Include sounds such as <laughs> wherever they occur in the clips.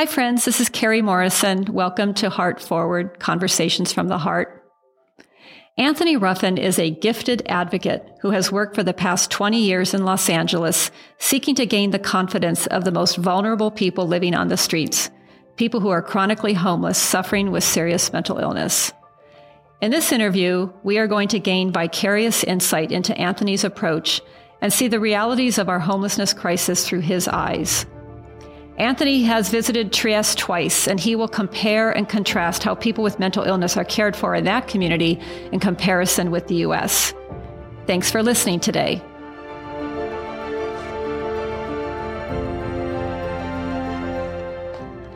Hi, friends. This is Carrie Morrison. Welcome to Heart Forward Conversations from the Heart. Anthony Ruffin is a gifted advocate who has worked for the past 20 years in Los Angeles, seeking to gain the confidence of the most vulnerable people living on the streets, people who are chronically homeless, suffering with serious mental illness. In this interview, we are going to gain vicarious insight into Anthony's approach and see the realities of our homelessness crisis through his eyes. Anthony has visited Trieste twice, and he will compare and contrast how people with mental illness are cared for in that community in comparison with the U.S. Thanks for listening today.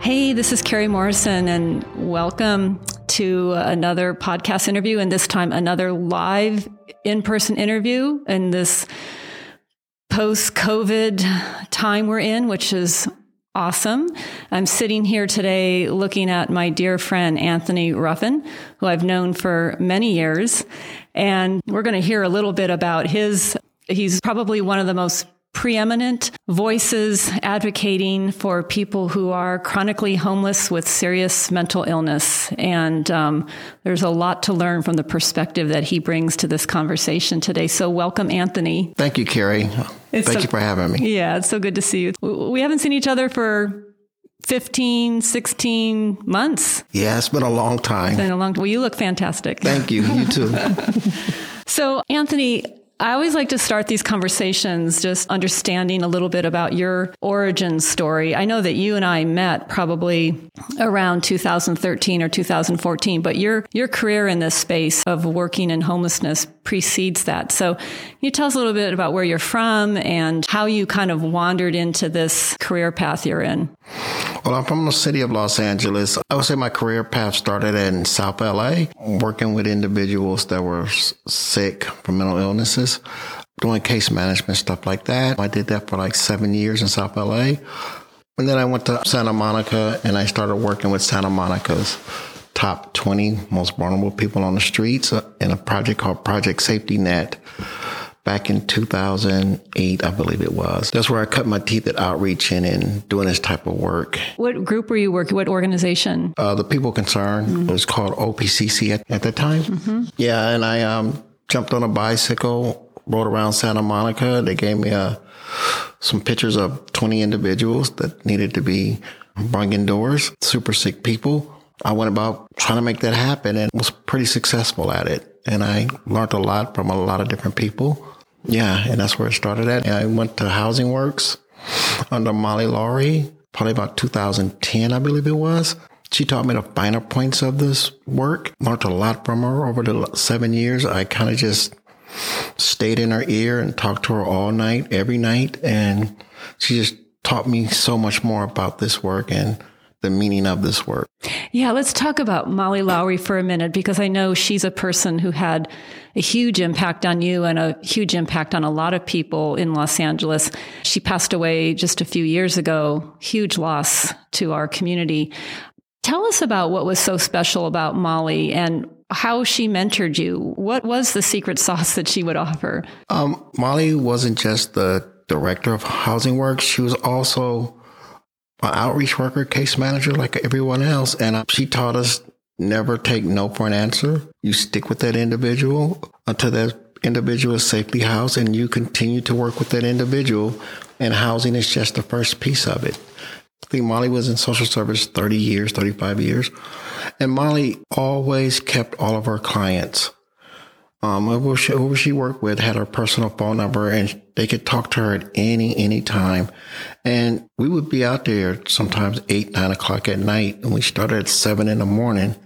Hey, this is Carrie Morrison, and welcome to another podcast interview, and this time another live in person interview in this post COVID time we're in, which is awesome. I'm sitting here today looking at my dear friend Anthony Ruffin, who I've known for many years. And we're going to hear a little bit about his, he's probably one of the most preeminent voices advocating for people who are chronically homeless with serious mental illness. And um, there's a lot to learn from the perspective that he brings to this conversation today. So, welcome, Anthony. Thank you, Carrie. It's Thank so, you for having me. Yeah, it's so good to see you. We haven't seen each other for 15, 16 months. Yeah, it's been a long time. It's been a long time. Well, you look fantastic. Thank you. You too. <laughs> so, Anthony, I always like to start these conversations just understanding a little bit about your origin story. I know that you and I met probably around 2013 or 2014, but your your career in this space of working in homelessness precedes that. So, can you tell us a little bit about where you're from and how you kind of wandered into this career path you're in? Well, I'm from the city of Los Angeles. I would say my career path started in South LA, working with individuals that were sick from mental illnesses, doing case management, stuff like that. I did that for like seven years in South LA. And then I went to Santa Monica and I started working with Santa Monica's top 20 most vulnerable people on the streets uh, in a project called Project Safety Net back in 2008, I believe it was. That's where I cut my teeth at outreach and in doing this type of work. What group were you working? What organization? Uh, the People Concerned. Mm-hmm. It was called OPCC at, at the time. Mm-hmm. Yeah, and I um, jumped on a bicycle, rode around Santa Monica. They gave me a, uh, some pictures of 20 individuals that needed to be brought indoors, super sick people. I went about trying to make that happen and was pretty successful at it. And I learned a lot from a lot of different people. Yeah, and that's where it started at. I went to Housing Works under Molly Lowery, probably about 2010, I believe it was. She taught me the finer points of this work. Learned a lot from her over the seven years. I kind of just stayed in her ear and talked to her all night, every night. And she just taught me so much more about this work and the meaning of this work. Yeah, let's talk about Molly Lowery for a minute because I know she's a person who had a huge impact on you and a huge impact on a lot of people in Los Angeles. She passed away just a few years ago, huge loss to our community. Tell us about what was so special about Molly and how she mentored you. What was the secret sauce that she would offer? Um, Molly wasn't just the director of Housing Works, she was also an outreach worker, case manager, like everyone else. And uh, she taught us never take no for an answer. You stick with that individual until that individual is safely housed and you continue to work with that individual. And housing is just the first piece of it. I think Molly was in social service 30 years, 35 years. And Molly always kept all of her clients um, whoever she, whoever she worked with had her personal phone number and they could talk to her at any, any time. And we would be out there sometimes eight, nine o'clock at night and we started at seven in the morning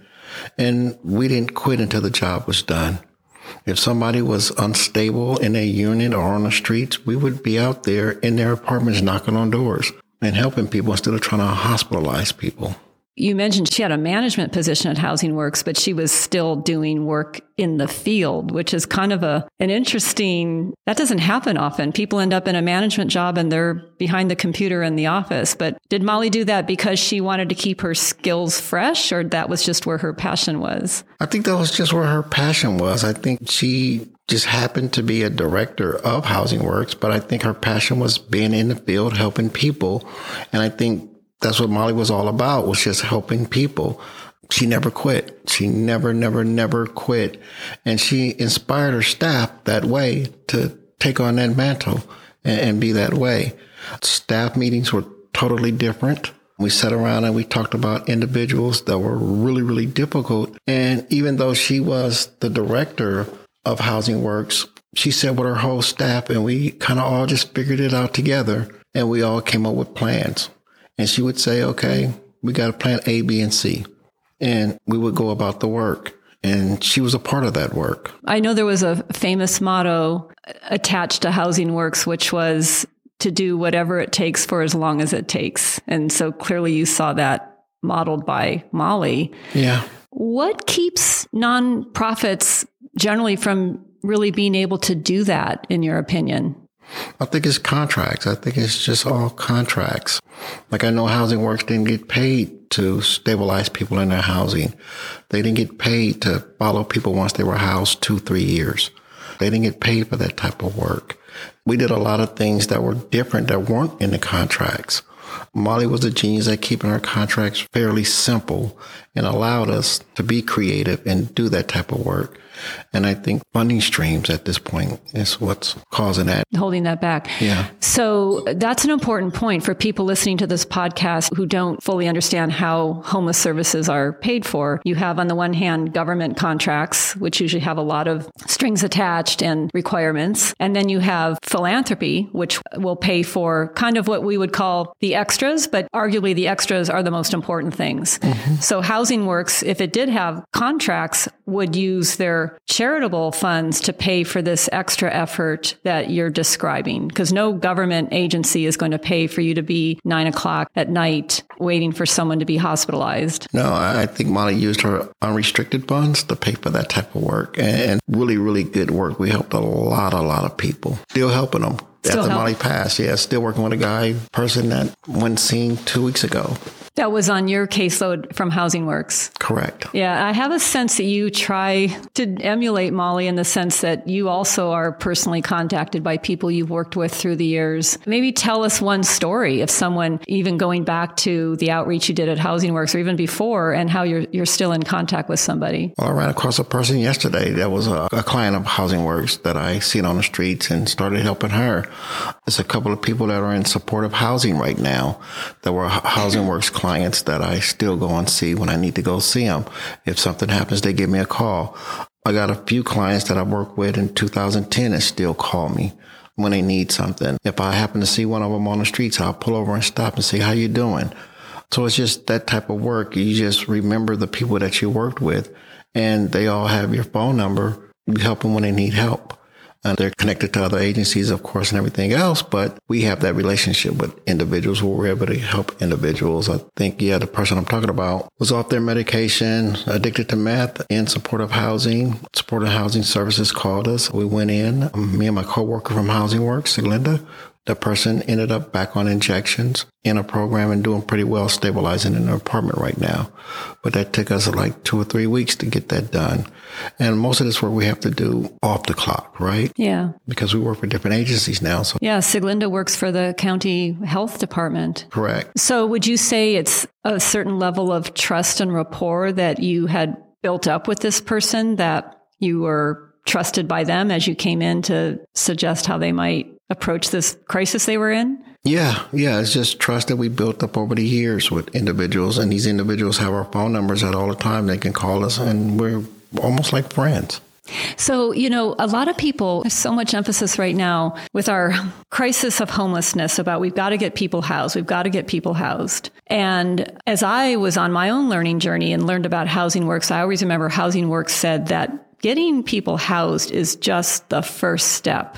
and we didn't quit until the job was done. If somebody was unstable in a unit or on the streets, we would be out there in their apartments knocking on doors and helping people instead of trying to hospitalize people you mentioned she had a management position at Housing Works, but she was still doing work in the field, which is kind of a an interesting that doesn't happen often. People end up in a management job and they're behind the computer in the office. But did Molly do that because she wanted to keep her skills fresh or that was just where her passion was? I think that was just where her passion was. I think she just happened to be a director of Housing Works, but I think her passion was being in the field helping people. And I think that's what Molly was all about was just helping people. She never quit. She never, never, never quit. And she inspired her staff that way to take on that mantle and, and be that way. Staff meetings were totally different. We sat around and we talked about individuals that were really, really difficult. And even though she was the director of Housing Works, she sat with her whole staff and we kind of all just figured it out together and we all came up with plans. And she would say, okay, we got a plan A, B, and C. And we would go about the work. And she was a part of that work. I know there was a famous motto attached to Housing Works, which was to do whatever it takes for as long as it takes. And so clearly you saw that modeled by Molly. Yeah. What keeps nonprofits generally from really being able to do that, in your opinion? I think it's contracts. I think it's just all contracts. Like I know Housing Works didn't get paid to stabilize people in their housing. They didn't get paid to follow people once they were housed two, three years. They didn't get paid for that type of work. We did a lot of things that were different that weren't in the contracts. Molly was a genius at keeping our contracts fairly simple and allowed us to be creative and do that type of work. And I think funding streams at this point is what's causing that. Holding that back. Yeah. So that's an important point for people listening to this podcast who don't fully understand how homeless services are paid for. You have, on the one hand, government contracts, which usually have a lot of strings attached and requirements. And then you have philanthropy, which will pay for kind of what we would call the extras, but arguably the extras are the most important things. Mm-hmm. So Housing Works, if it did have contracts, would use their charitable funds to pay for this extra effort that you're describing? Because no government agency is going to pay for you to be nine o'clock at night waiting for someone to be hospitalized. No, I think Molly used her unrestricted funds to pay for that type of work and really, really good work. We helped a lot, a lot of people. Still helping them. Still After help. Molly passed, yeah, still working with a guy, person that went seen two weeks ago. That was on your caseload from Housing Works. Correct. Yeah, I have a sense that you try to emulate Molly in the sense that you also are personally contacted by people you've worked with through the years. Maybe tell us one story of someone, even going back to the outreach you did at Housing Works or even before, and how you're you're still in contact with somebody. Well, I ran across a person yesterday that was a, a client of Housing Works that I seen on the streets and started helping her. There's a couple of people that are in supportive housing right now that were Housing Works clients that I still go and see when I need to go see them. If something happens, they give me a call. I got a few clients that I worked with in 2010 that still call me when they need something. If I happen to see one of them on the streets, I'll pull over and stop and say, how you doing? So it's just that type of work. You just remember the people that you worked with and they all have your phone number. You help them when they need help and they're connected to other agencies, of course, and everything else. But we have that relationship with individuals where we're able to help individuals. I think, yeah, the person I'm talking about was off their medication, addicted to meth, in supportive housing. Supportive housing services called us. We went in, me and my coworker from Housing Works, Linda, the person ended up back on injections in a program and doing pretty well, stabilizing in an apartment right now. But that took us like two or three weeks to get that done. And most of this work we have to do off the clock, right? Yeah. Because we work for different agencies now. So yeah, Siglinda works for the county health department. Correct. So would you say it's a certain level of trust and rapport that you had built up with this person that you were trusted by them as you came in to suggest how they might approach this crisis they were in? Yeah, yeah. It's just trust that we built up over the years with individuals, and these individuals have our phone numbers at all the time. They can call us, and we're almost like friends. So, you know, a lot of people, there's so much emphasis right now with our crisis of homelessness about we've got to get people housed. We've got to get people housed. And as I was on my own learning journey and learned about Housing Works, I always remember Housing Works said that getting people housed is just the first step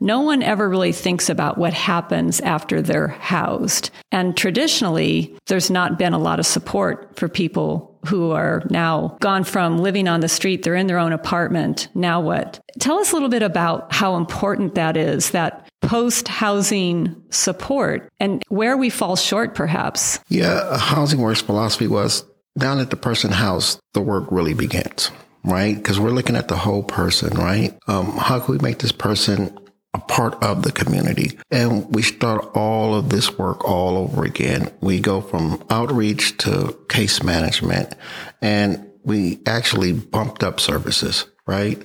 no one ever really thinks about what happens after they're housed. And traditionally, there's not been a lot of support for people who are now gone from living on the street, they're in their own apartment. Now what? Tell us a little bit about how important that is, that post housing support and where we fall short, perhaps. Yeah, Housing Works philosophy was down at the person house, the work really begins, right? Because we're looking at the whole person, right? Um, how can we make this person a part of the community. And we start all of this work all over again. We go from outreach to case management and we actually bumped up services, right?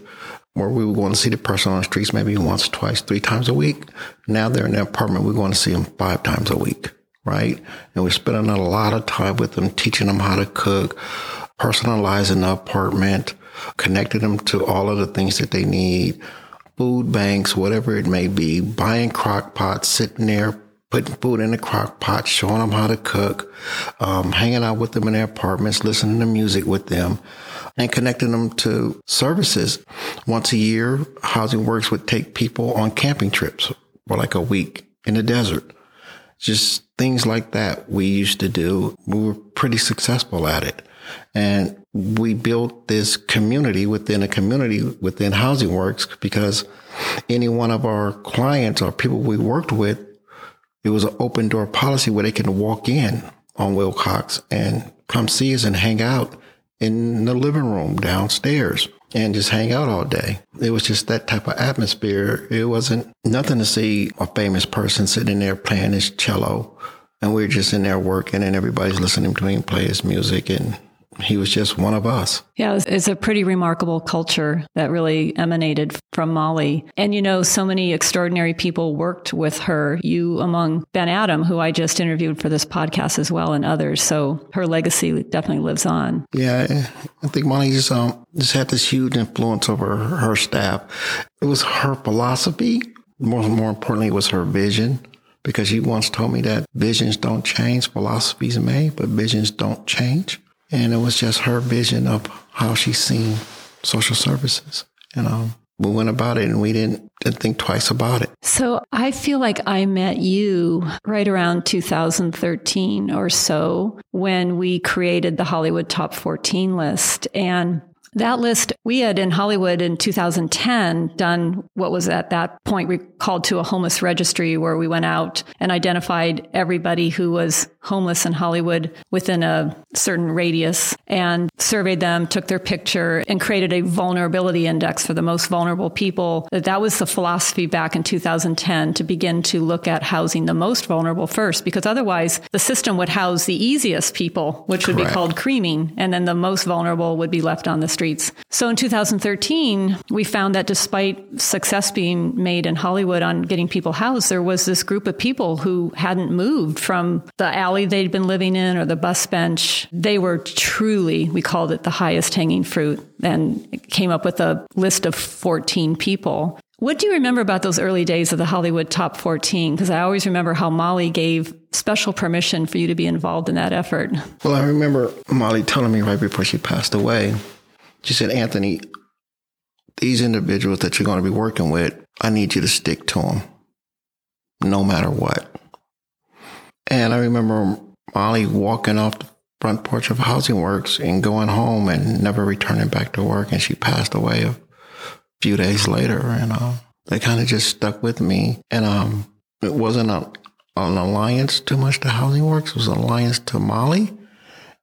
Where we were going to see the person on the streets maybe once, twice, three times a week. Now they're in their apartment. We're going to see them five times a week, right? And we're spending a lot of time with them, teaching them how to cook, personalizing the apartment, connecting them to all of the things that they need, food banks, whatever it may be, buying crock pots, sitting there, putting food in the crock pot, showing them how to cook, um, hanging out with them in their apartments, listening to music with them, and connecting them to services. Once a year, Housing Works would take people on camping trips for like a week in the desert. Just things like that we used to do. We were pretty successful at it. And we built this community within a community within Housing Works because any one of our clients or people we worked with, it was an open door policy where they can walk in on Wilcox and come see us and hang out in the living room downstairs and just hang out all day. It was just that type of atmosphere. It wasn't nothing to see a famous person sitting there playing his cello and we are just in there working and everybody's listening to him play his music and he was just one of us. Yeah, it's a pretty remarkable culture that really emanated from Molly. And you know, so many extraordinary people worked with her, you among Ben Adam, who I just interviewed for this podcast as well, and others. So her legacy definitely lives on. Yeah, I think Molly just, um, just had this huge influence over her staff. It was her philosophy. More, more importantly, it was her vision because she once told me that visions don't change, philosophies may, but visions don't change. And it was just her vision of how she's seen social services. You um, know, we went about it and we didn't, didn't think twice about it. So I feel like I met you right around 2013 or so when we created the Hollywood Top 14 list. And that list, we had in Hollywood in 2010 done what was at that point we called to a homeless registry where we went out and identified everybody who was homeless in Hollywood within a certain radius and surveyed them, took their picture, and created a vulnerability index for the most vulnerable people. That was the philosophy back in 2010 to begin to look at housing the most vulnerable first, because otherwise the system would house the easiest people, which would Correct. be called creaming, and then the most vulnerable would be left on the streets. So in 2013, we found that despite success being made in Hollywood on getting people housed, there was this group of people who hadn't moved from the alley they'd been living in or the bus bench. They were truly, we called it the highest hanging fruit and came up with a list of 14 people. What do you remember about those early days of the Hollywood Top 14? Because I always remember how Molly gave special permission for you to be involved in that effort. Well, I remember Molly telling me right before she passed away, she said, Anthony, these individuals that you're going to be working with, I need you to stick to them no matter what. And I remember Molly walking off the front porch of Housing Works and going home and never returning back to work. And she passed away a few days later. And they kind of just stuck with me. And um, it wasn't a, an alliance too much to Housing Works, it was an alliance to Molly.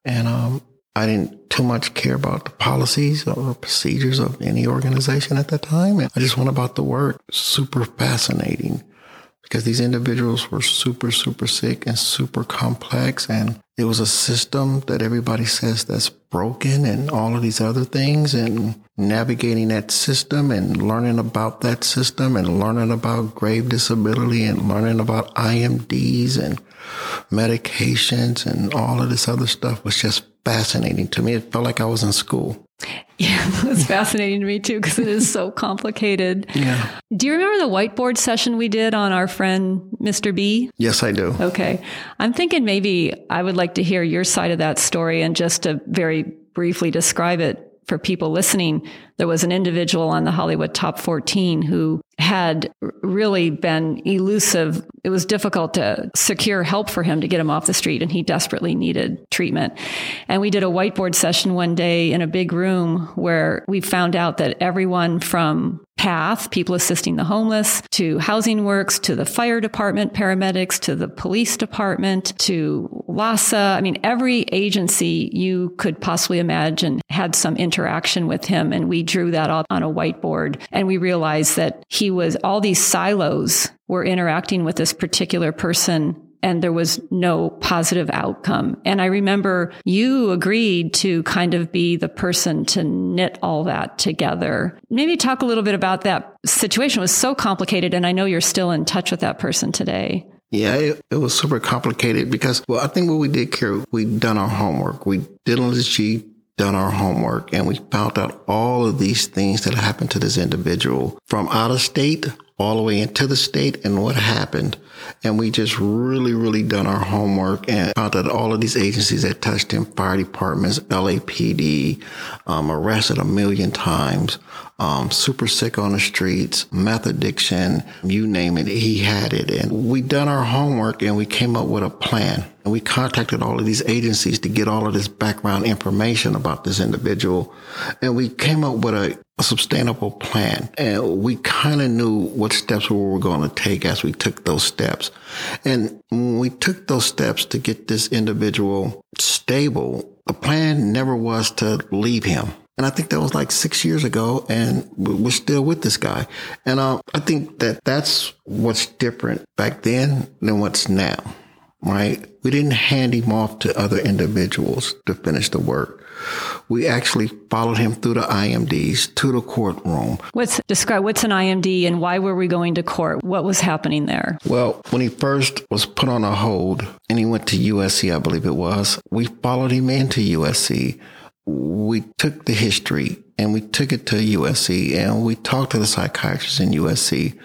And um, I didn't too much care about the policies or procedures of any organization at that time. I just went about the work. Super fascinating because these individuals were super, super sick and super complex. And it was a system that everybody says that's broken and all of these other things and navigating that system and learning about that system and learning about grave disability and learning about IMDs and medications and all of this other stuff was just fascinating to me. It felt like I was in school. <laughs> Yeah, it's fascinating to me too because it is so complicated. Yeah. Do you remember the whiteboard session we did on our friend Mr. B? Yes, I do. Okay. I'm thinking maybe I would like to hear your side of that story and just to very briefly describe it for people listening. There was an individual on the Hollywood Top 14 who had really been elusive. It was difficult to secure help for him to get him off the street, and he desperately needed treatment. And we did a whiteboard session one day in a big room where we found out that everyone from path, people assisting the homeless, to housing works, to the fire department, paramedics, to the police department, to LAHSA. I mean, every agency you could possibly imagine had some interaction with him. And we drew that up on a whiteboard and we realized that he was all these silos were interacting with this particular person and there was no positive outcome. And I remember you agreed to kind of be the person to knit all that together. Maybe talk a little bit about that situation. It was so complicated, and I know you're still in touch with that person today. Yeah, it, it, was super complicated because, well, I think what we did, Carrie, we done our homework. We did legit done our homework and we found out all of these things that happened to this individual from out of state all the way into the state and what happened. And we just really, really done our homework and found that all of these agencies that touched him, fire departments, LAPD, um, arrested a million times, um, super sick on the streets, meth addiction, you name it, he had it. And we done our homework and we came up with a plan. And we contacted all of these agencies to get all of this background information about this individual. And we came up with a, a sustainable plan. And we kind of knew what steps we were going to take as we took those steps. And when we took those steps to get this individual stable, the plan never was to leave him. And I think that was like six years ago, and we're still with this guy. And uh, I think that that's what's different back then than what's now, right? We didn't hand him off to other individuals to finish the work. We actually followed him through the IMDs to the courtroom. What's describe what's an IMD and why were we going to court? What was happening there? Well, when he first was put on a hold and he went to USC, I believe it was, we followed him into USC we took the history and we took it to USC and we talked to the psychiatrist in USC.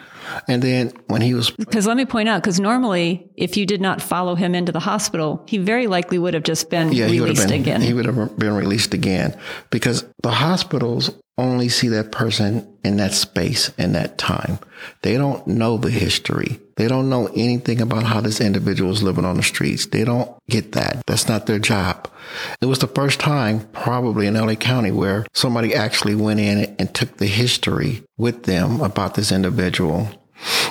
And then when he was. Because let me point out, because normally if you did not follow him into the hospital, he very likely would have just been yeah, released been, again. He would have been released again because the hospitals only see that person in that space in that time. They don't know the history. They don't know anything about how this individual is living on the streets. They don't get that. That's not their job. It was the first time probably in LA County where somebody actually went in and took the history with them about this individual.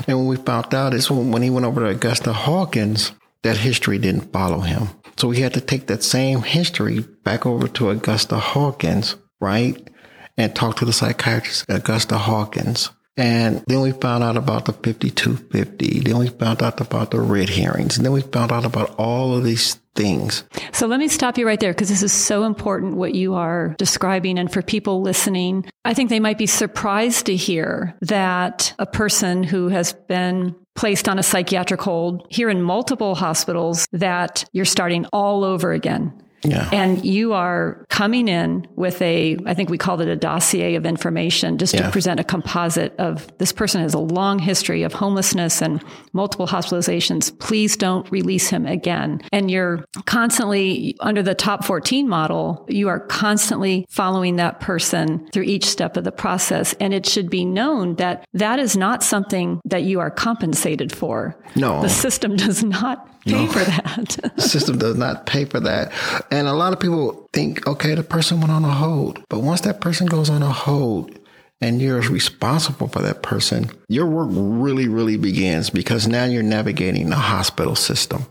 And when we found out is when he went over to Augusta Hawkins, that history didn't follow him. So we had to take that same history back over to Augusta Hawkins, right? and talk to the psychiatrist, Augusta Hawkins. And then we found out about the 5250. Then we found out about the Riese hearings. And then we found out about all of these things. So let me stop you right there because this is so important what you are describing. And for people listening, I think they might be surprised to hear that a person who has been placed on a psychiatric hold here in multiple hospitals that you're starting all over again yeah. And you are coming in with a, I think we called it a dossier of information just yeah. to present a composite of this person has a long history of homelessness and multiple hospitalizations. Please don't release him again. And you're constantly under the top 14 model, you are constantly following that person through each step of the process. And it should be known that that is not something that you are compensated for. No. The system does not pay no. for that. <laughs> the system does not pay for that. And a lot of people think, okay, the person went on a hold. But once that person goes on a hold, and you're responsible for that person, your work really, really begins because now you're navigating the hospital system.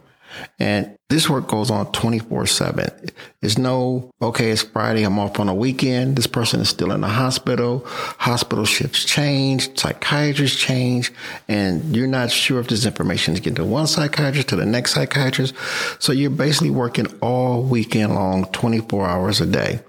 And this work goes on 24 7. There's no, okay, it's Friday, I'm off on a weekend. This person is still in the hospital. Hospital shifts change, psychiatrists change, and you're not sure if this information is getting to one psychiatrist to the next psychiatrist. So you're basically working all weekend long, 24 hours a day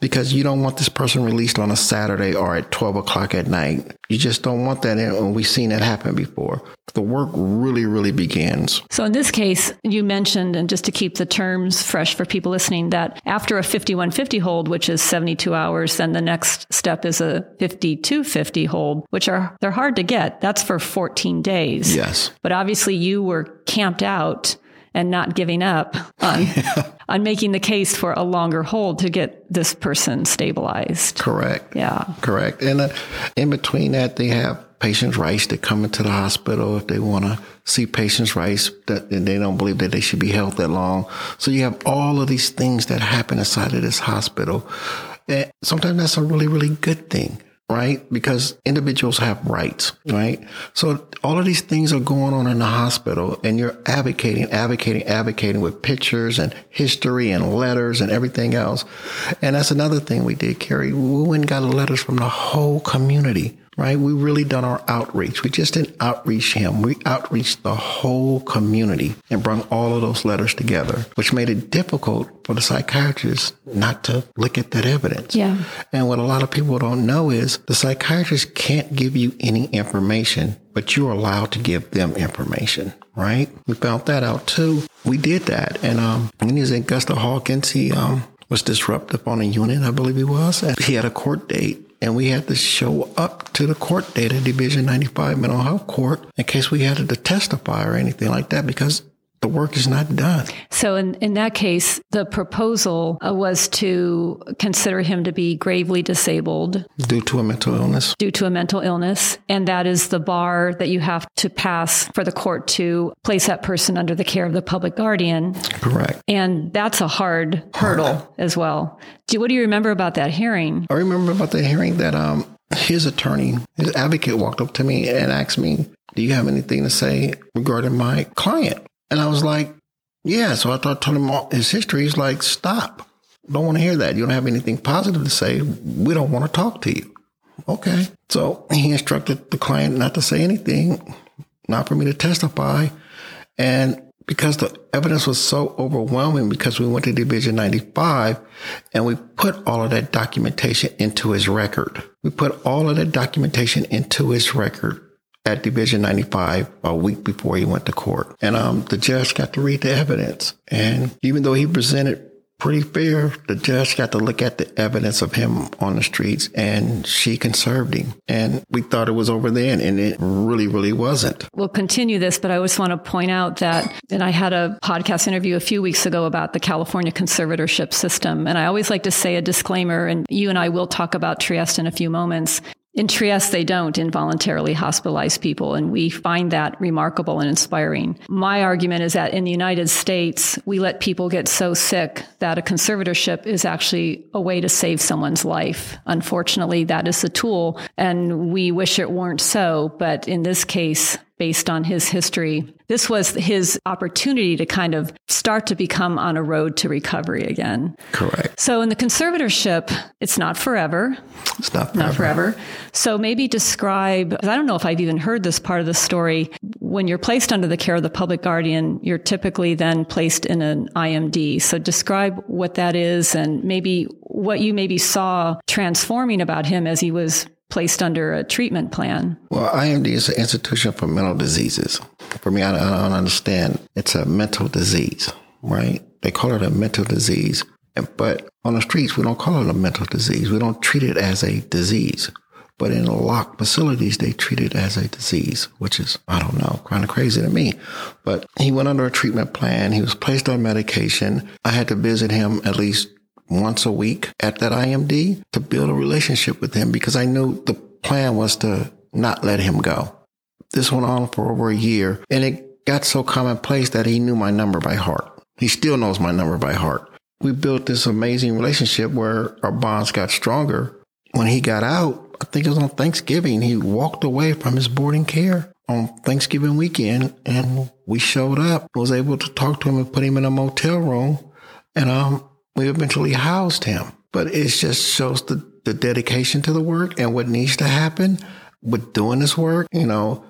because you don't want this person released on a Saturday or at 12 o'clock at night. You just don't want that. And we've seen that happen before. The work really, really begins. So in this case, you mentioned, and just to keep the terms fresh for people listening, that after a 5150 hold, which is 72 hours, then the next step is a 5250 hold, which are, they're hard to get. That's for 14 days. Yes. But obviously you were camped out and not giving up on <laughs> yeah. on making the case for a longer hold to get this person stabilized. Correct. Yeah. Correct. And uh, in between that, they have patients' rights to come into the hospital if they want to see patients' rights that and they don't believe that they should be held that long. So you have all of these things that happen inside of this hospital. And sometimes that's a really, really good thing right? Because individuals have rights, right? So all of these things are going on in the hospital and you're advocating, advocating, advocating with pictures and history and letters and everything else. And that's another thing we did, Carrie. We went and got letters from the whole community right? We really done our outreach. We just didn't outreach him. We outreached the whole community and brought all of those letters together, which made it difficult for the psychiatrist not to look at that evidence. Yeah. And what a lot of people don't know is the psychiatrist can't give you any information, but you're allowed to give them information, right? We found that out too. We did that. And um, when he was in Augusta Hawkins, he um, was disruptive on a unit, I believe he was. And he had a court date and we had to show up to the court date at Division 95 Mental Health Court in case we had to testify or anything like that because the work is not done. So, in, in that case, the proposal uh, was to consider him to be gravely disabled due to a mental illness. Due to a mental illness. And that is the bar that you have to pass for the court to place that person under the care of the public guardian. Correct. And that's a hard hurdle as well. Do, what do you remember about that hearing? I remember about the hearing that um, his attorney, his advocate, walked up to me and asked me, Do you have anything to say regarding my client? And I was like, yeah. So I thought, told him all his history. He's like, stop. Don't want to hear that. You don't have anything positive to say. We don't want to talk to you. Okay. So he instructed the client not to say anything, not for me to testify. And because the evidence was so overwhelming because we went to Division 95 and we put all of that documentation into his record. We put all of that documentation into his record at Division 95 a week before he went to court. And um, the judge got to read the evidence. And even though he presented pretty fair, the judge got to look at the evidence of him on the streets and she conserved him. And we thought it was over then and it really, really wasn't. We'll continue this, but I just want to point out that, and I had a podcast interview a few weeks ago about the California conservatorship system. And I always like to say a disclaimer, and you and I will talk about Trieste in a few moments. In Trieste, they don't involuntarily hospitalize people, and we find that remarkable and inspiring. My argument is that in the United States, we let people get so sick that a conservatorship is actually a way to save someone's life. Unfortunately, that is the tool, and we wish it weren't so. But in this case, based on his history. This was his opportunity to kind of start to become on a road to recovery again. Correct. So in the conservatorship, it's not forever. It's not forever. Not forever. So maybe describe, I don't know if I've even heard this part of the story. When you're placed under the care of the public guardian, you're typically then placed in an IMD. So describe what that is and maybe what you maybe saw transforming about him as he was placed under a treatment plan? Well, IMD is an institution for mental diseases. For me, I, don't understand. It's a mental disease, right? They call it a mental disease. But on the streets, we don't call it a mental disease. We don't treat it as a disease. But in locked facilities, they treat it as a disease, which is, I don't know, kind of crazy to me. But he went under a treatment plan. He was placed on medication. I had to visit him at least once a week at that IMD to build a relationship with him because I knew the plan was to not let him go. This went on for over a year and it got so commonplace that he knew my number by heart. He still knows my number by heart. We built this amazing relationship where our bonds got stronger. When he got out, I think it was on Thanksgiving, he walked away from his boarding care on Thanksgiving weekend and we showed up, was able to talk to him and put him in a motel room. And um, we eventually housed him. But it just shows the, the dedication to the work and what needs to happen with doing this work. You know,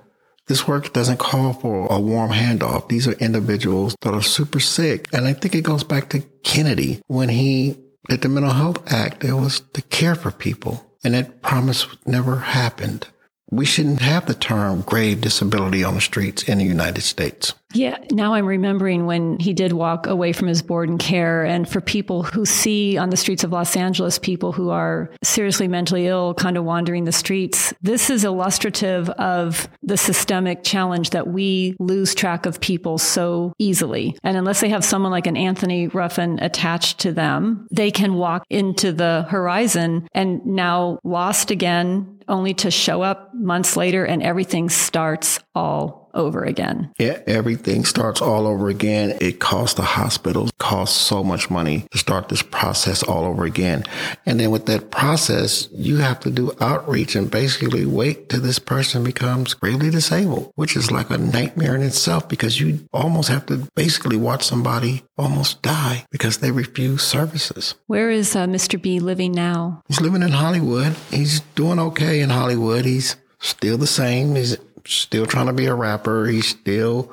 this work doesn't call for a warm handoff. These are individuals that are super sick. And I think it goes back to Kennedy when he did the Mental Health Act. It was to care for people. And that promise never happened. We shouldn't have the term grave disability on the streets in the United States. Yeah, now I'm remembering when he did walk away from his board and care. And for people who see on the streets of Los Angeles people who are seriously mentally ill, kind of wandering the streets, this is illustrative of the systemic challenge that we lose track of people so easily. And unless they have someone like an Anthony Ruffin attached to them, they can walk into the horizon and now lost again, only to show up months later and everything starts all over again. Yeah, everything starts all over again. It costs the hospitals, costs so much money to start this process all over again. And then with that process, you have to do outreach and basically wait till this person becomes gravely disabled, which is like a nightmare in itself because you almost have to basically watch somebody almost die because they refuse services. Where is uh, Mr. B living now? He's living in Hollywood. He's doing okay in Hollywood. He's still the same. He's still trying to be a rapper. He's still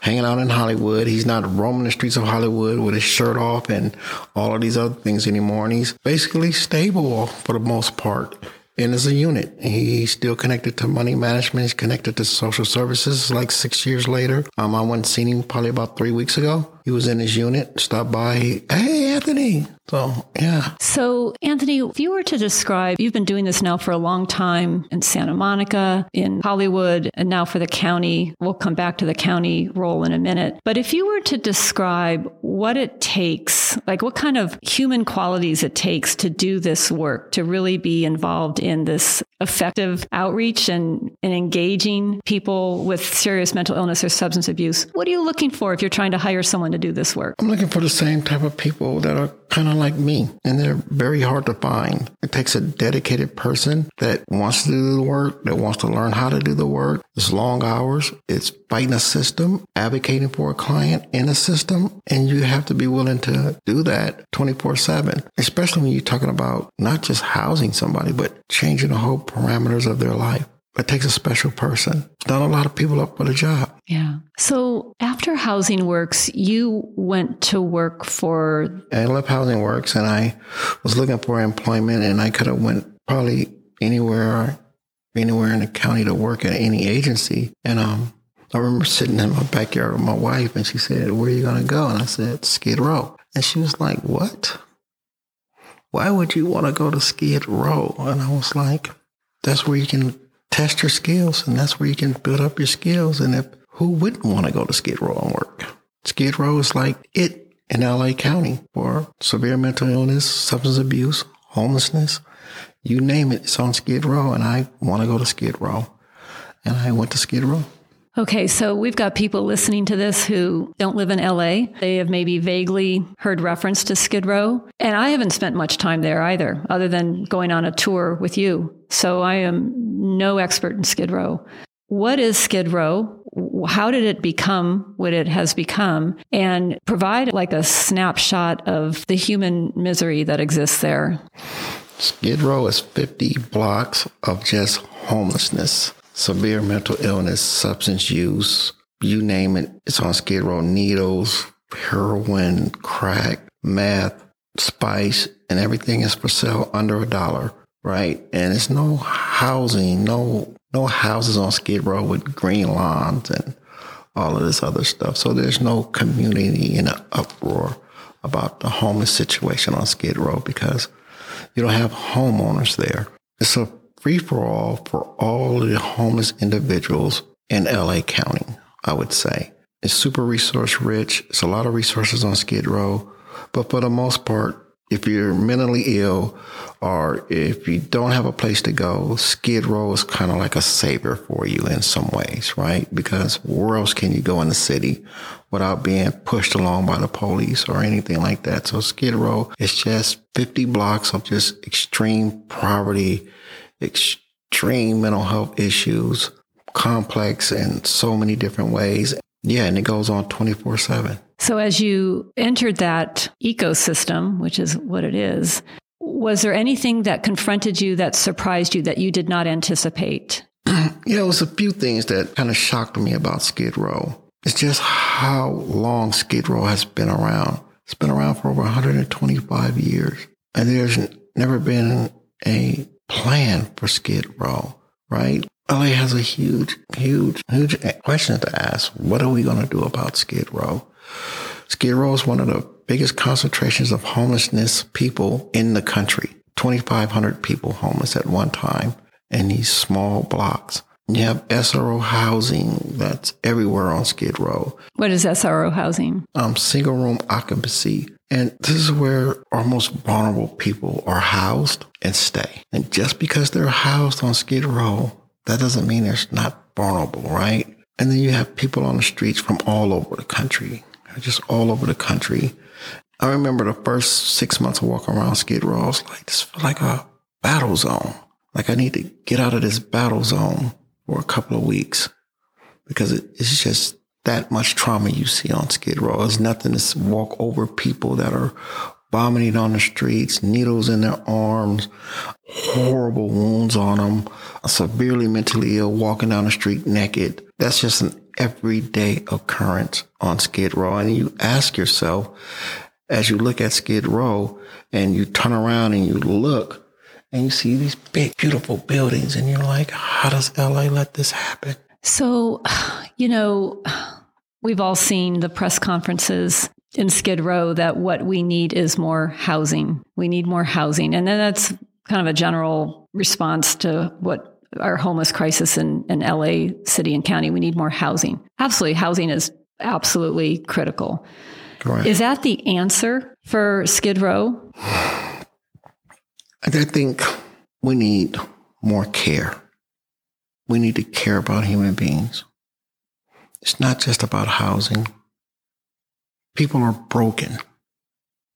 hanging out in Hollywood. He's not roaming the streets of Hollywood with his shirt off and all of these other things anymore. And he's basically stable for the most part. And as a unit, he's still connected to money management. He's connected to social services. Like six years later, um, I went and seen him probably about three weeks ago. He was in his unit, stopped by. Hey, Anthony. So, yeah. So, Anthony, if you were to describe, you've been doing this now for a long time in Santa Monica, in Hollywood, and now for the county. We'll come back to the county role in a minute. But if you were to describe what it takes, like what kind of human qualities it takes to do this work, to really be involved in this effective outreach and, and engaging people with serious mental illness or substance abuse, what are you looking for if you're trying to hire someone to do this work? I'm looking for the same type of people that are kind of like me, and they're very hard to find. It takes a dedicated person that wants to do the work, that wants to learn how to do the work. It's long hours. It's fighting a system, advocating for a client in a system, and you have to be willing to do that 24 7, especially when you're talking about not just housing somebody, but changing the whole parameters of their life. It takes a special person. Not a lot of people up for the job. Yeah. So after Housing Works, you went to work for. I left Housing Works and I was looking for employment and I could have went probably anywhere, anywhere in the county to work at any agency. And um, I remember sitting in my backyard with my wife and she said, where are you going to go? And I said, Skid Row. And she was like, what? Why would you want to go to Skid Row? And I was like, that's where you can test your skills and that's where you can build up your skills. And if who wouldn't want to go to Skid Row and work? Skid Row is like it in LA County for severe mental illness, substance abuse, homelessness, you name it, it's on Skid Row. And I want to go to Skid Row. And I went to Skid Row. Okay, so we've got people listening to this who don't live in LA. They have maybe vaguely heard reference to Skid Row. And I haven't spent much time there either, other than going on a tour with you. So I am no expert in Skid Row. What is Skid Row? How did it become what it has become? And provide like a snapshot of the human misery that exists there. Skid Row is 50 blocks of just homelessness severe mental illness, substance use, you name it, it's on Skid Row. Needles, heroin, crack, meth, spice, and everything is for sale under a dollar, right? And it's no housing, no no houses on Skid Row with green lawns and all of this other stuff. So there's no community in an uproar about the homeless situation on Skid Row because you don't have homeowners there. It's a free for all for all the homeless individuals in LA County, I would say. It's super resource rich. It's a lot of resources on Skid Row. But for the most part, if you're mentally ill or if you don't have a place to go, Skid Row is kind of like a savior for you in some ways, right? Because where else can you go in the city without being pushed along by the police or anything like that? So Skid Row is just 50 blocks of just extreme poverty extreme mental health issues, complex in so many different ways. Yeah, and it goes on 24 7. So, as you entered that ecosystem, which is what it is, was there anything that confronted you that surprised you that you did not anticipate? <clears throat> yeah, it was a few things that kind of shocked me about Skid Row. It's just how long Skid Row has been around. It's been around for over 125 years. And there's never been a plan for Skid Row, right? LA has a huge, huge, huge question to ask. What are we going to do about Skid Row? Skid Row is one of the biggest concentrations of homelessness people in the country. 2,500 people homeless at one time in these small blocks. You have SRO housing that's everywhere on Skid Row. What is SRO housing? Um, single room occupancy. And this is where our most vulnerable people are housed and stay. And just because they're housed on Skid Row, that doesn't mean they're not vulnerable, right? And then you have people on the streets from all over the country, just all over the country. I remember the first six months of walking around Skid Row, I was like, this feels like a battle zone. Like I need to get out of this battle zone for a couple of weeks because it's just that much trauma you see on Skid Row. It's nothing to walk over people that are vomiting on the streets, needles in their arms, horrible wounds on them, severely mentally ill, walking down the street naked. That's just an everyday occurrence on Skid Row. And you ask yourself, as you look at Skid Row and you turn around and you look and you see these big, beautiful buildings and you're like, how does LA let this happen? So, you know, we've all seen the press conferences in Skid Row that what we need is more housing. We need more housing. And then that's kind of a general response to what our homeless crisis in, in LA city and county. We need more housing. Absolutely. Housing is absolutely critical. Correct. Is that the answer for Skid Row? I think we need more care. We need to care about human beings. It's not just about housing. People are broken.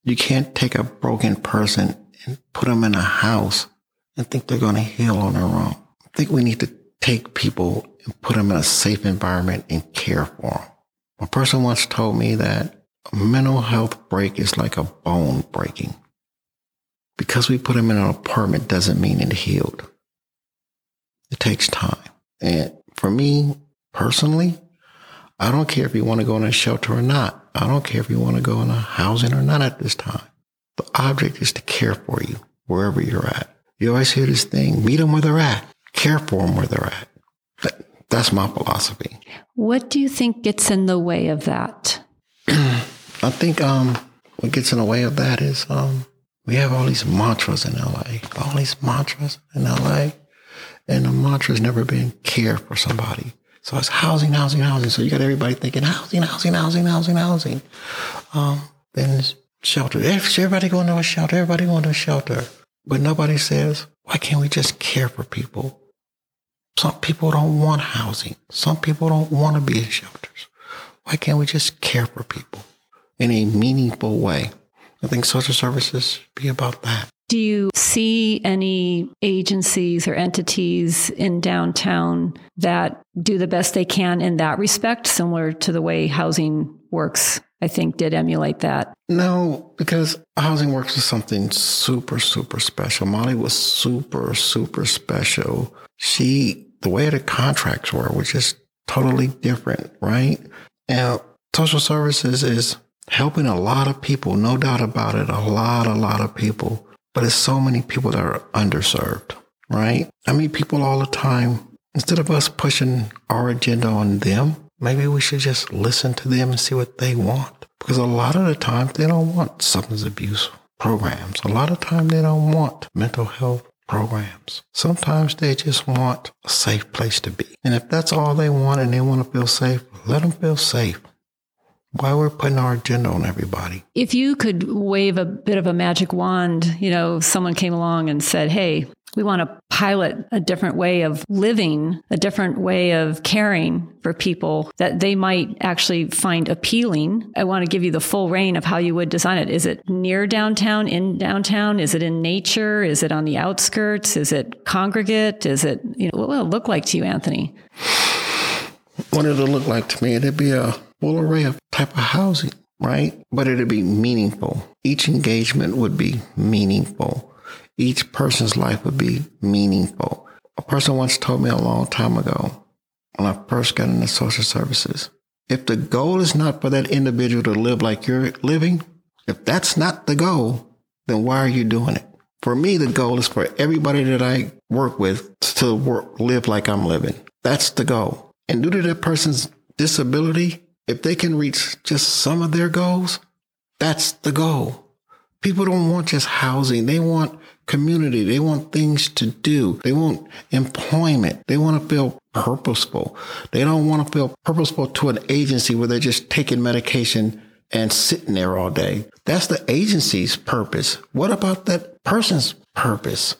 You can't take a broken person and put them in a house and think they're going to heal on their own. I think we need to take people and put them in a safe environment and care for them. A person once told me that a mental health break is like a bone breaking. Because we put them in an apartment doesn't mean it healed. It takes time. And for me personally, I don't care if you want to go in a shelter or not. I don't care if you want to go in a housing or not at this time. The object is to care for you wherever you're at. You always hear this thing, meet them where they're at, care for them where they're at. That, that's my philosophy. What do you think gets in the way of that? <clears throat> I think um, what gets in the way of that is um, we have all these mantras in LA, all these mantras in LA, and the mantra's never been care for somebody. So it's housing, housing, housing. So you got everybody thinking housing, housing, housing, housing, housing. Um, then shelter. Everybody going to a shelter. Everybody going to a shelter. But nobody says, why can't we just care for people? Some people don't want housing. Some people don't want to be in shelters. Why can't we just care for people in a meaningful way? I think social services be about that. Do you see any agencies or entities in downtown that do the best they can in that respect, similar to the way housing works? I think did emulate that. No, because Housing Works is something super, super special. Molly was super, super special. She, the way the contracts were, was just totally different, right? And social services is helping a lot of people, no doubt about it, a lot, a lot of people but it's so many people that are underserved, right? I meet people all the time. Instead of us pushing our agenda on them, maybe we should just listen to them and see what they want. Because a lot of the time they don't want substance abuse programs. A lot of time they don't want mental health programs. Sometimes they just want a safe place to be. And if that's all they want and they want to feel safe, let them feel safe why we're putting our agenda on everybody. If you could wave a bit of a magic wand, you know, someone came along and said, hey, we want to pilot a different way of living, a different way of caring for people that they might actually find appealing. I want to give you the full reign of how you would design it. Is it near downtown, in downtown? Is it in nature? Is it on the outskirts? Is it congregate? Is it, you know, what will it look like to you, Anthony? What did it look like to me? It'd be a full array of type of housing, right? But it'd be meaningful. Each engagement would be meaningful. Each person's life would be meaningful. A person once told me a long time ago when I first got into social services, if the goal is not for that individual to live like you're living, if that's not the goal, then why are you doing it? For me, the goal is for everybody that I work with to work, live like I'm living. That's the goal. And due to that person's disability, if they can reach just some of their goals, that's the goal. People don't want just housing. They want community. They want things to do. They want employment. They want to feel purposeful. They don't want to feel purposeful to an agency where they're just taking medication and sitting there all day. That's the agency's purpose. What about that person's purpose?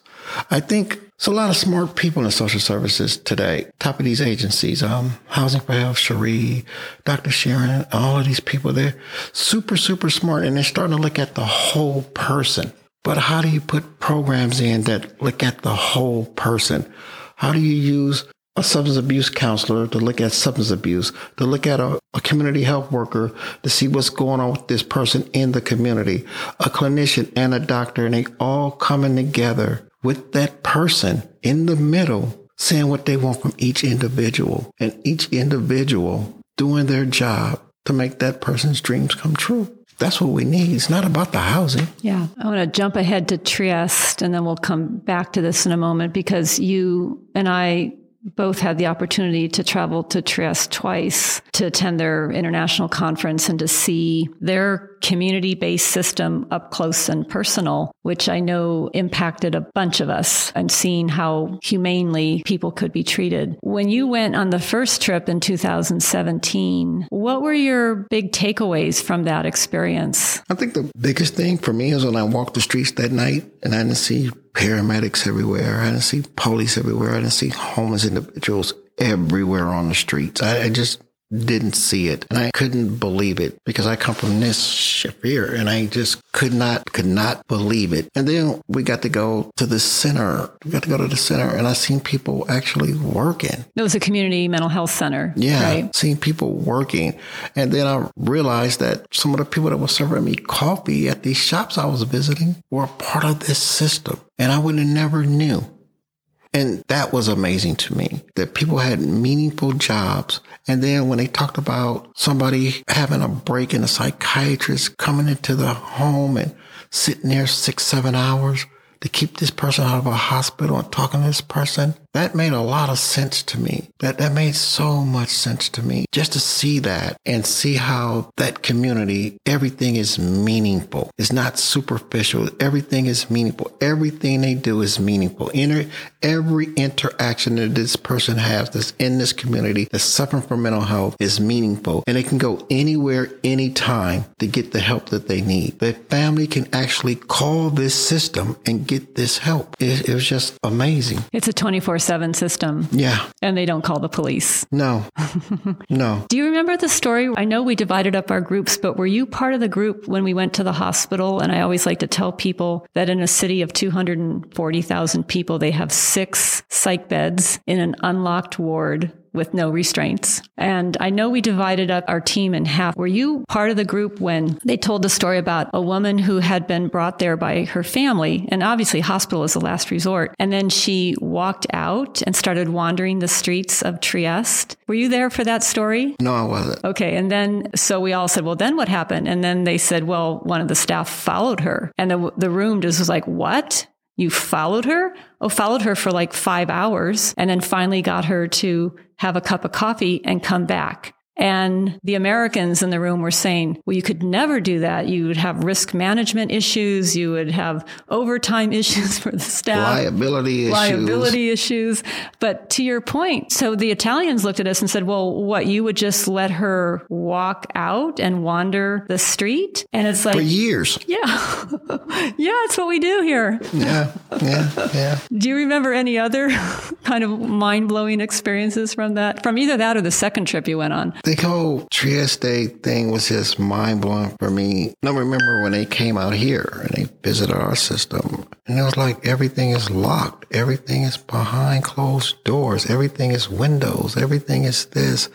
I think There's a lot of smart people in social services today. Top of these agencies, um, Housing for Health, Cherie, Dr. Sherin, all of these people, they're super, super smart and they're starting to look at the whole person. But how do you put programs in that look at the whole person? How do you use a substance abuse counselor to look at substance abuse, to look at a, a, community health worker to see what's going on with this person in the community, a clinician and a doctor, and they all coming together with that person in the middle, saying what they want from each individual and each individual doing their job to make that person's dreams come true. That's what we need. It's not about the housing. Yeah. I want to jump ahead to Trieste and then we'll come back to this in a moment because you and I both had the opportunity to travel to Trieste twice to attend their international conference and to see their community based system up close and personal, which I know impacted a bunch of us and seeing how humanely people could be treated. When you went on the first trip in 2017, what were your big takeaways from that experience? I think the biggest thing for me is when I walked the streets that night and I didn't see paramedics everywhere. I didn't see police everywhere. I didn't see homeless individuals everywhere on the streets. I, I just didn't see it and I couldn't believe it because I come from this Shafir and I just could not, could not believe it. And then we got to go to the center. We got to go to the center and I seen people actually working. It was a community mental health center. Yeah. Right? Seeing people working. And then I realized that some of the people that were serving me coffee at these shops I was visiting were part of this system. And I would have never knew. And that was amazing to me that people had meaningful jobs. And then when they talked about somebody having a break and a psychiatrist coming into the home and sitting there six, seven hours to keep this person out of a hospital and talking to this person, that made a lot of sense to me. That that made so much sense to me. Just to see that and see how that community, everything is meaningful. It's not superficial. Everything is meaningful. Everything they do is meaningful. Inter, every interaction that this person has that's in this community that's suffering from mental health is meaningful. And they can go anywhere, anytime to get the help that they need. The family can actually call this system and get this help. It, it was just amazing. It's a 24 7 system. Yeah. And they don't call the police. No. <laughs> no. Do you remember the story? I know we divided up our groups, but were you part of the group when we went to the hospital? And I always like to tell people that in a city of 240,000 people, they have six psych beds in an unlocked ward with no restraints. And I know we divided up our team in half. Were you part of the group when they told the story about a woman who had been brought there by her family? And obviously, hospital is the last resort. And then she walked out and started wandering the streets of Trieste. Were you there for that story? No, I wasn't. Okay. And then, so we all said, well, then what happened? And then they said, well, one of the staff followed her. And the, the room just was like, what? You followed her? Oh, followed her for like five hours and then finally got her to have a cup of coffee and come back. And the Americans in the room were saying, well, you could never do that. You would have risk management issues. You would have overtime <laughs> issues for the staff. Liability issues. Liability issues. But to your point, so the Italians looked at us and said, well, what, you would just let her walk out and wander the street? And it's like. For years. <laughs> Yeah. <laughs> yeah, it's what we do here. Yeah. Yeah. Yeah. do you remember any other kind of mind blowing experiences from that, from either that or the second trip you went on? The whole Trieste thing was just mind blowing for me. I remember when they came out here and they visited our system, and it was like everything is locked, everything is behind closed doors, everything is windows, everything is this.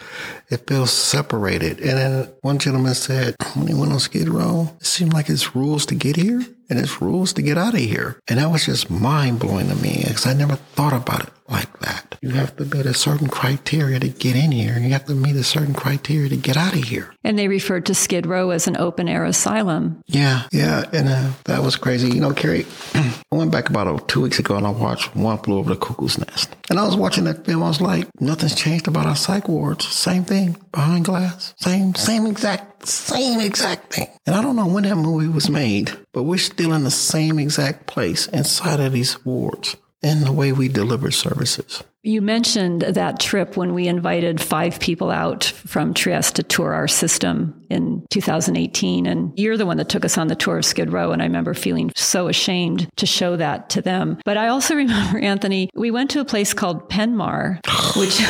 It feels separated. And then one gentleman said, when he went on Skid Row, it seemed like it's rules to get here and it's rules to get out of here. And that was just mind blowing to me because I never thought about it like that. You have to meet a certain criteria to get in here, and you have to meet a certain criteria to get out of here. And they referred to Skid Row as an open air asylum. Yeah, yeah, and uh, that was crazy. You know, Kerry, <clears throat> I went back about uh, two weeks ago and I watched One Flew Over the Cuckoo's Nest. And I was watching that film. I was like, nothing's changed about our psych wards. Same thing behind glass. Same, same exact, same exact thing. And I don't know when that movie was made, but we're still in the same exact place inside of these wards in the way we deliver services. You mentioned that trip when we invited five people out from Trieste to tour our system in 2018. And you're the one that took us on the tour of Skid Row. And I remember feeling so ashamed to show that to them. But I also <laughs> remember, Anthony, we went to a place called Penmar, <sighs> which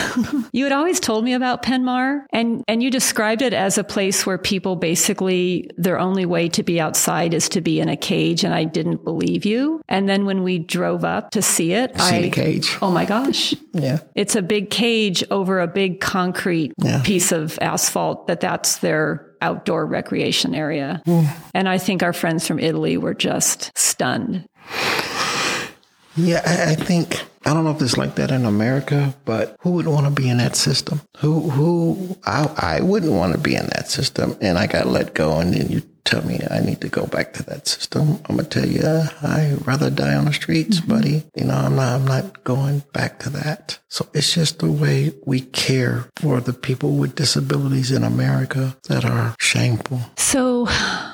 <laughs> you had always told me about Penmar. And, and you described it as a place where people basically, their only way to be outside is to be in a cage. And I didn't believe you. And then when we drove up to see it, See I, the cage. oh my gosh, Yeah. it's a big cage over a big concrete Yeah. piece of asphalt that that's their outdoor recreation area. Hmm. And I think our friends from Italy were just stunned. Yeah, I, I think I don't know if it's like that in America, but who would want to be in that system? Who who I I wouldn't want to be in that system, and I got let go, and then you tell me I need to go back to that system. I'm gonna tell you, I'd rather die on the streets, mm-hmm. buddy. You know, I'm not I'm not going back to that. So it's just the way we care for the people with disabilities in America that are shameful. So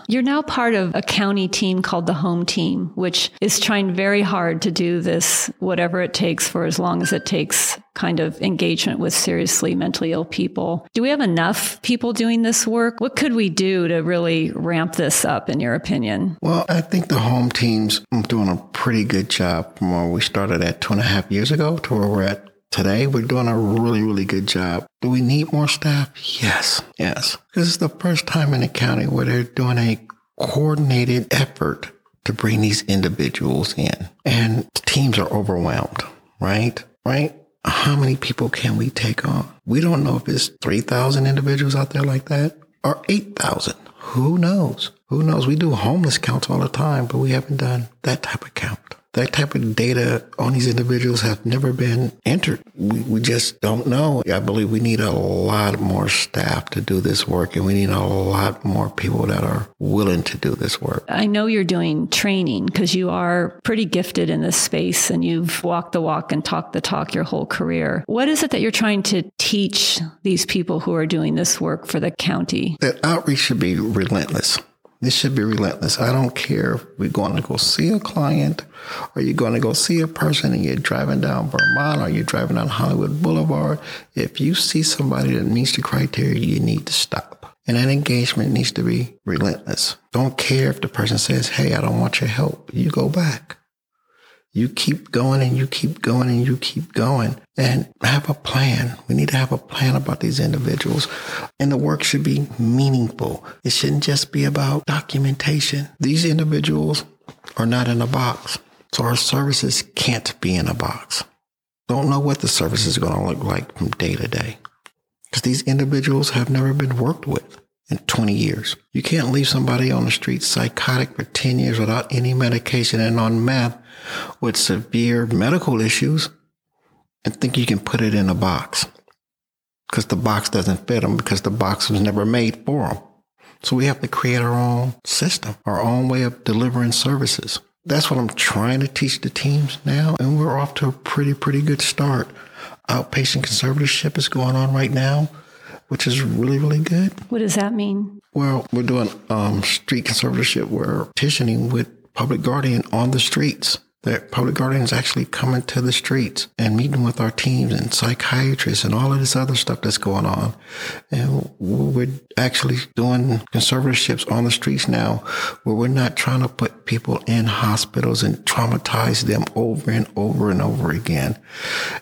you're now part of a county team called the Home Team, which is trying very hard to do this, whatever it takes for as long as it takes kind of engagement with seriously mentally ill people. Do we have enough people doing this work? What could we do to really ramp this up, in your opinion? Well, I think the home team's are doing a pretty good job from where we started at two and a half years ago to where we're at today. We're doing a really, really good job. Do we need more staff? Yes, yes. This is the first time in the county where they're doing a coordinated effort to bring these individuals in. And teams are overwhelmed, right? Right? How many people can we take on? We don't know if it's 3,000 individuals out there like that or 8,000. Who knows? Who knows? We do homeless counts all the time, but we haven't done that type of count. That type of data on these individuals have never been entered. We, we just don't know. I believe we need a lot more staff to do this work, and we need a lot more people that are willing to do this work. I know you're doing training because you are pretty gifted in this space and you've walked the walk and talked the talk your whole career. What is it that you're trying to teach these people who are doing this work for the county? That outreach should be relentless. This should be relentless. I don't care if we're going to go see a client or you're going to go see a person and you're driving down Vermont or you're driving down Hollywood Boulevard. If you see somebody that meets the criteria, you need to stop. And that engagement needs to be relentless. Don't care if the person says, Hey, I don't want your help. You go back. You keep going and you keep going and you keep going and have a plan. We need to have a plan about these individuals and the work should be meaningful. It shouldn't just be about documentation. These individuals are not in a box. So our services can't be in a box. Don't know what the service is going to look like from day to day because these individuals have never been worked with in 20 years. You can't leave somebody on the street psychotic for 10 years without any medication and on meth with severe medical issues and think you can put it in a box because the box doesn't fit them because the box was never made for them. So we have to create our own system, our own way of delivering services. That's what I'm trying to teach the teams now. And we're off to a pretty, pretty good start. Outpatient conservatorship is going on right now, which is really, really good. What does that mean? Well, we're doing um, street conservatorship. We're petitioning with public guardian on the streets. That public guardians actually coming to the streets and meeting with our teams and psychiatrists and all of this other stuff that's going on. And we're actually doing conservatorships on the streets now where we're not trying to put people in hospitals and traumatize them over and over and over again.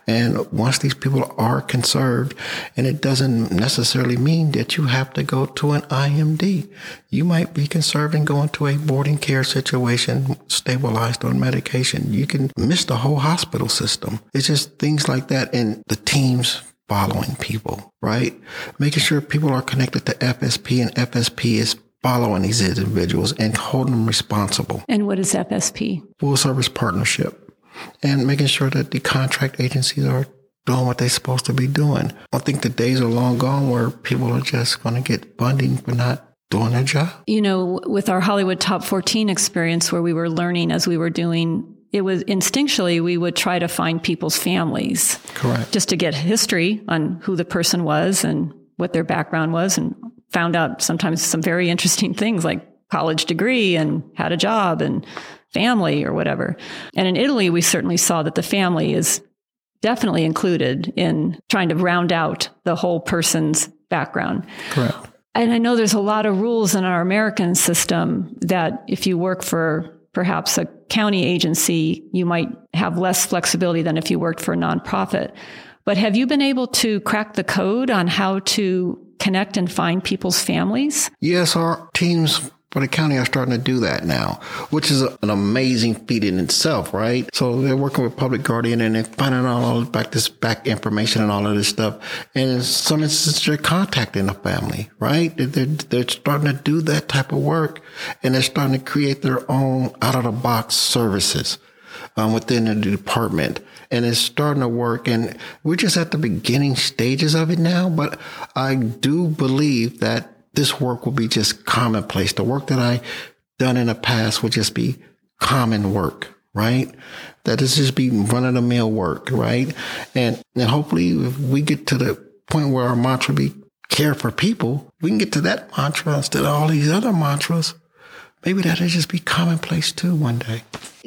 And once these people are conserved, and it doesn't necessarily mean that you have to go to an IMD. You might be conserved and go into a boarding care situation, stabilized on medication. You can miss the whole hospital system. It's just things like that. And the teams following people, right? Making sure people are connected to FSP and FSP is following these individuals and holding them responsible. And what is FSP? Full service partnership and making sure that the contract agencies are doing what they're supposed to be doing. I think the days are long gone where people are just going to get funding for not doing their job. You know, with our Hollywood Top 14 experience where we were learning as we were doing it was instinctually we would try to find people's families. Correct. Just to get history on who the person was and what their background was and found out sometimes some very interesting things like college degree and had a job and family or whatever. And in Italy, we certainly saw that the family is definitely included in trying to round out the whole person's background. Correct. And I know there's a lot of rules in our American system that if you work for perhaps a county agency, you might have less flexibility than if you worked for a nonprofit. But have you been able to crack the code on how to connect and find people's families? Yes, our teams for the county are starting to do that now, which is an amazing feat in itself, right? So they're working with Public Guardian and they're finding out all back this back information and all of this stuff. And in some instances, they're contacting the family, right? They're, they're starting to do that type of work and they're starting to create their own out of the box services um, within the department. And it's starting to work. And we're just at the beginning stages of it now. But I do believe that this work will be just commonplace. The work that I done in the past will just be common work, right? That is just be run of the mill work, right? And and hopefully if we get to the point where our mantra be care for people, we can get to that mantra instead of all these other mantras maybe that'll just be commonplace too one day.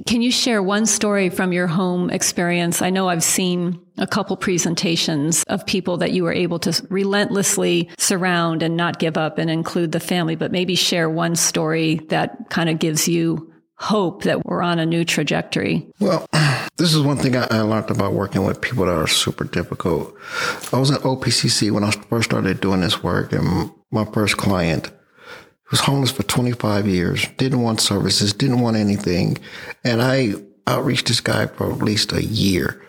Can you share one story from your home experience? I know I've seen a couple presentations of people that you were able to relentlessly surround and not give up and include the family, but maybe share one story that kind of gives you hope that we're on a new trajectory. Well, <sighs> this is one thing I, I learned about working with people that are super difficult. I was at OPCC when I first started doing this work, and my first client was homeless for 25 years, didn't want services, didn't want anything. And I outreached this guy for at least a year.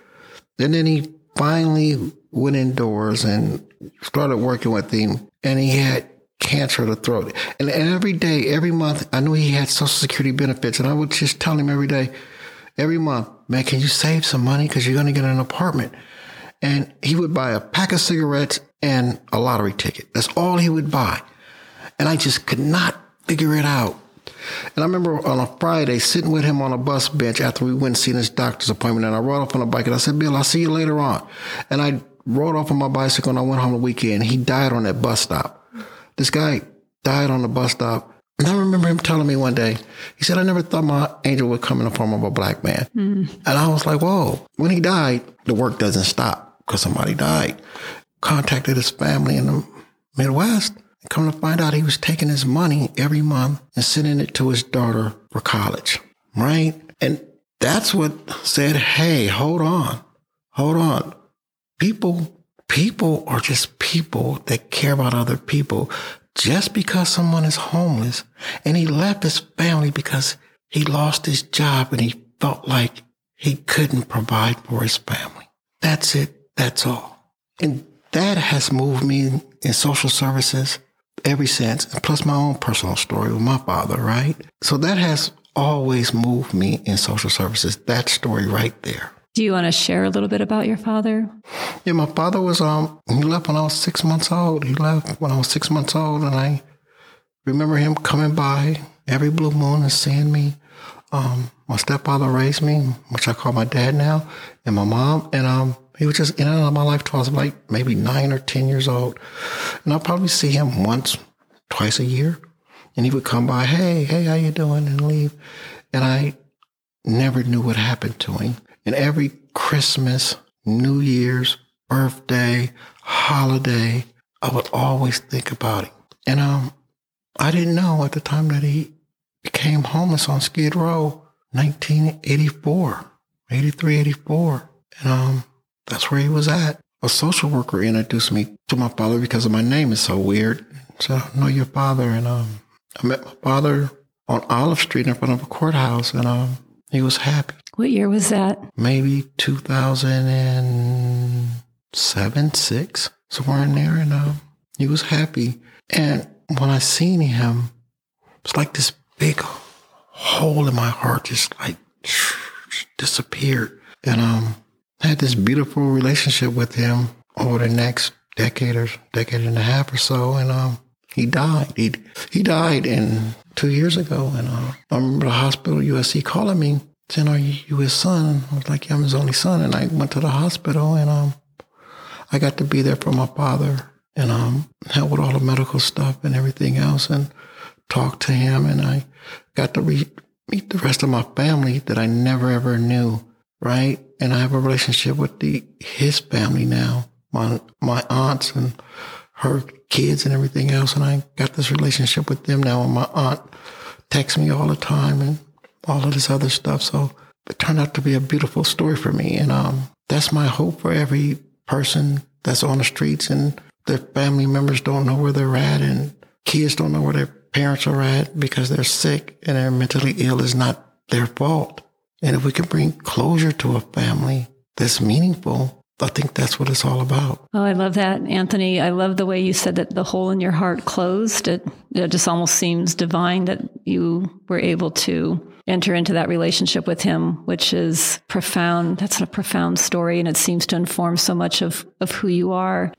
And then he finally went indoors and started working with him. And he had cancer of the throat. And, every day, every month, I knew he had social security benefits. And I would just tell him every day, every month, man, can you save some money? Cause you're going to get an apartment. And he would buy a pack of cigarettes and a lottery ticket. That's all he would buy. And I just could not figure it out. And I remember on a Friday sitting with him on a bus bench after we went and seen his doctor's appointment. And I rode off on a bike and I said, Bill, I'll see you later on. And I rode off on my bicycle and I went home the weekend. He died on that bus stop. This guy died on the bus stop. And I remember him telling me one day, he said, I never thought my angel would come in the form of a black man. Mm. And I was like, whoa. When he died, the work doesn't stop because somebody died. Contacted his family in the Midwest. Come to find out he was taking his money every month and sending it to his daughter for college, right? And that's what said, hey, hold on, hold on. People, people are just people that care about other people. Just because someone is homeless and he left his family because he lost his job and he felt like he couldn't provide for his family. That's it. That's all. And that has moved me in social services every sense, plus my own personal story with my father, right? So that has always moved me in social services. That story right there. Do you want to share a little bit about your father? Yeah, my father was um he left when I was six months old. He left when I was six months old, and I remember him coming by every blue moon and seeing me. Um, my stepfather raised me, which I call my dad now, and my mom, and um, he was just in and out of my life till I was like maybe nine or 10 years old. And I'll probably see him once, twice a year. And he would come by, hey, hey, how you doing? And leave. And I never knew what happened to him. And every Christmas, New Year's, birthday, holiday, I would always think about him. And um, I didn't know at the time that he became homeless on Skid Row, 1984, 83, 84. And um, that's where he was at. A social worker introduced me to my father because of my name is so weird. So I know your father, and um, I met my father on Olive Street in front of a courthouse, and um, he was happy. What year was that? Maybe 2007, six, somewhere in there, and um, he was happy. And when I seen him, it's like this big hole in my heart just like <sniffs> disappeared, and um, had this beautiful relationship with him over the next decade or decade and a half or so, and um, he died. He he died in two years ago, and uh, I remember the hospital USC calling me saying, "Are you his son?" I was like, yeah, "I'm his only son," and I went to the hospital, and um, I got to be there for my father and um, help with all the medical stuff and everything else, and talk to him, and I got to re- meet the rest of my family that I never ever knew right? And I have a relationship with the his family now, my my aunts and her kids and everything else. And I got this relationship with them now. And my aunt texts me all the time and all of this other stuff. So it turned out to be a beautiful story for me. And um, that's my hope for every person that's on the streets and their family members don't know where they're at and kids don't know where their parents are at because they're sick and they're mentally ill is not their fault. And if we can bring closure to a family that's meaningful, I think that's what it's all about. Oh, I love that, Anthony. I love the way you said that the hole in your heart closed. It, it just almost seems divine that you were able to enter into that relationship with him, which is profound. That's a profound story, and it seems to inform so much of, of who you are.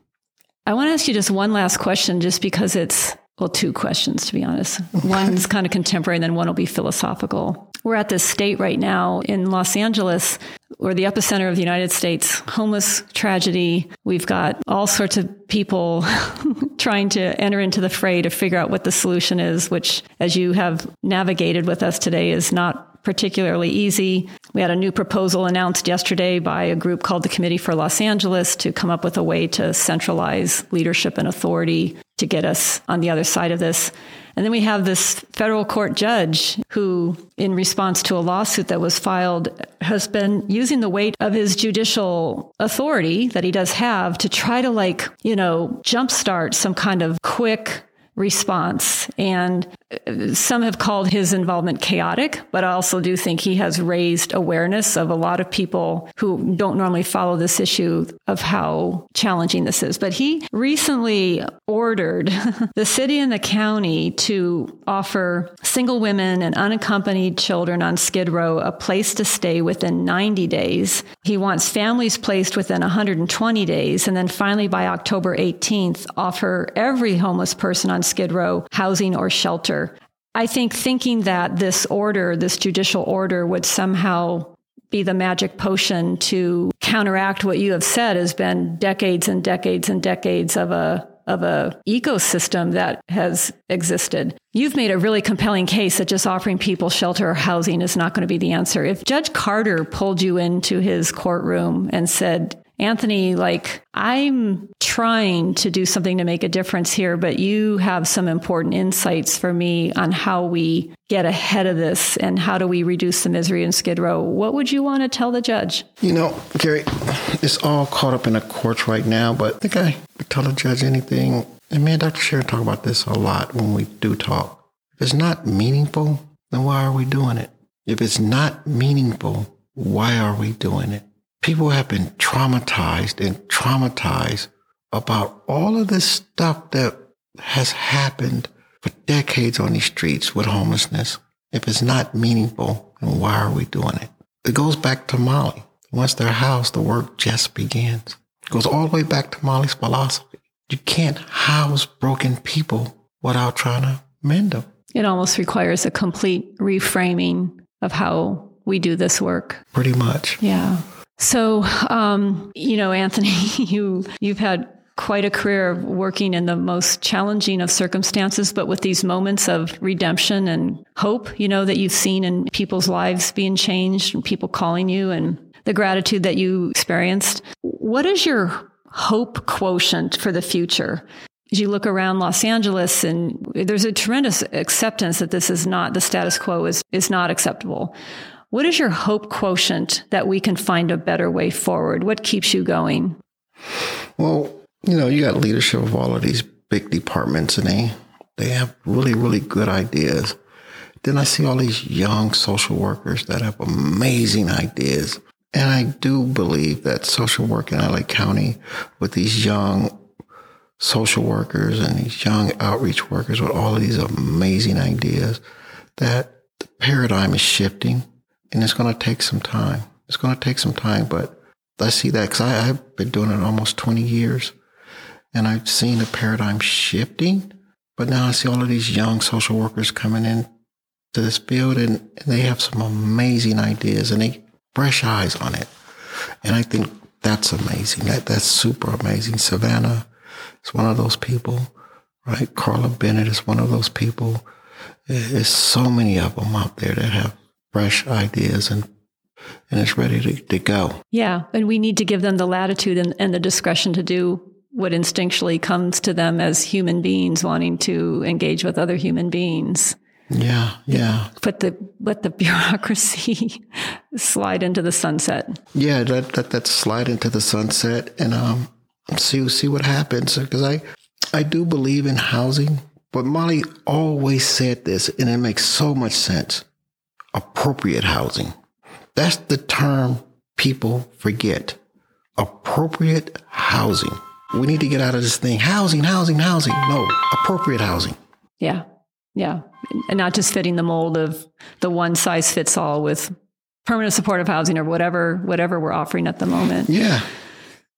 I want to ask you just one last question, just because it's well, two questions, to be honest. One's kind of contemporary, and then one will be philosophical. We're at this state right now in Los Angeles, or the epicenter of the United States, homeless tragedy. We've got all sorts of people <laughs> trying to enter into the fray to figure out what the solution is, which, as you have navigated with us today, is not particularly easy. We had a new proposal announced yesterday by a group called the Committee for Los Angeles to come up with a way to centralize leadership and authority to get us on the other side of this. And then we have this federal court judge who, in response to a lawsuit that was filed, has been using the weight of his judicial authority that he does have to try to, like, you know, jumpstart some kind of quick response. And uh, some have called his involvement chaotic, but I also do think he has raised awareness of a lot of people who don't normally follow this issue of how challenging this is. But he recently ordered <laughs> the city and the county to offer single women and unaccompanied children on Skid Row a place to stay within 90 days. He wants families placed within 120 days. And then finally, by October 18th, offer every homeless person on Skid Row housing or shelter I think thinking that this order, this judicial order, would somehow be the magic potion to counteract what you have said has been decades and decades and decades of a of a ecosystem that has existed. You've made a really compelling case that just offering people shelter or housing is not going to be the answer. If Judge Carter pulled you into his courtroom and said, Anthony, like, I'm trying to do something to make a difference here, but you have some important insights for me on how we get ahead of this and how do we reduce the misery in Skid Row. What would you want to tell the judge? You know, Gary, it's all caught up in the courts right now, but I think I would tell the judge anything. And me and Dr. Sherin talk about this a lot when we do talk. If it's not meaningful, then why are we doing it? If it's not meaningful, why are we doing it? People have been traumatized and traumatized about all of this stuff that has happened for decades on these streets with homelessness. If it's not meaningful, then why are we doing it? It goes back to Molly. Once they're housed, the work just begins. It goes all the way back to Molly's philosophy. You can't house broken people without trying to mend them. It almost requires a complete reframing of how we do this work. Pretty much. Yeah. So, um, you know, Anthony, <laughs> you you've had quite a career of working in the most challenging of circumstances, but with these moments of redemption and hope, you know, that you've seen in people's lives being changed and people calling you and the gratitude that you experienced. What is your hope quotient for the future? As you look around Los Angeles and there's a tremendous acceptance that this is not the status quo is, is not acceptable. What is your hope quotient that we can find a better way forward? What keeps you going? Well, you know, you got leadership of all of these big departments and they they have really, really good ideas. Then I see all these young social workers that have amazing ideas. And I do believe that social work in LA County with these young social workers and these young outreach workers with all of these amazing ideas that the paradigm is shifting and it's going to take some time. It's going to take some time, but I see that because I've been doing it almost 20 years and I've seen the paradigm shifting. But now I see all of these young social workers coming in to this field and, and they have some amazing ideas and they fresh eyes on it. And I think that's amazing. That that's super amazing. Savannah is one of those people, right? Carla Bennett is one of those people. There's so many of them out there that have fresh ideas and and it's ready to, to go. Yeah. And we need to give them the latitude and, and the discretion to do what instinctually comes to them as human beings wanting to engage with other human beings. Yeah, yeah. Put the let the <laughs> bureaucracy slide into the sunset. Yeah, let that that slide into the sunset and um see see what happens because I I do believe in housing, but Molly always said this and it makes so much sense. Appropriate housing. That's the term people forget. Appropriate housing. We need to get out of this thing housing, housing, housing. No, appropriate housing. Yeah. Yeah. And not just fitting the mold of the one size fits all with permanent supportive housing or whatever whatever we're offering at the moment. Yeah.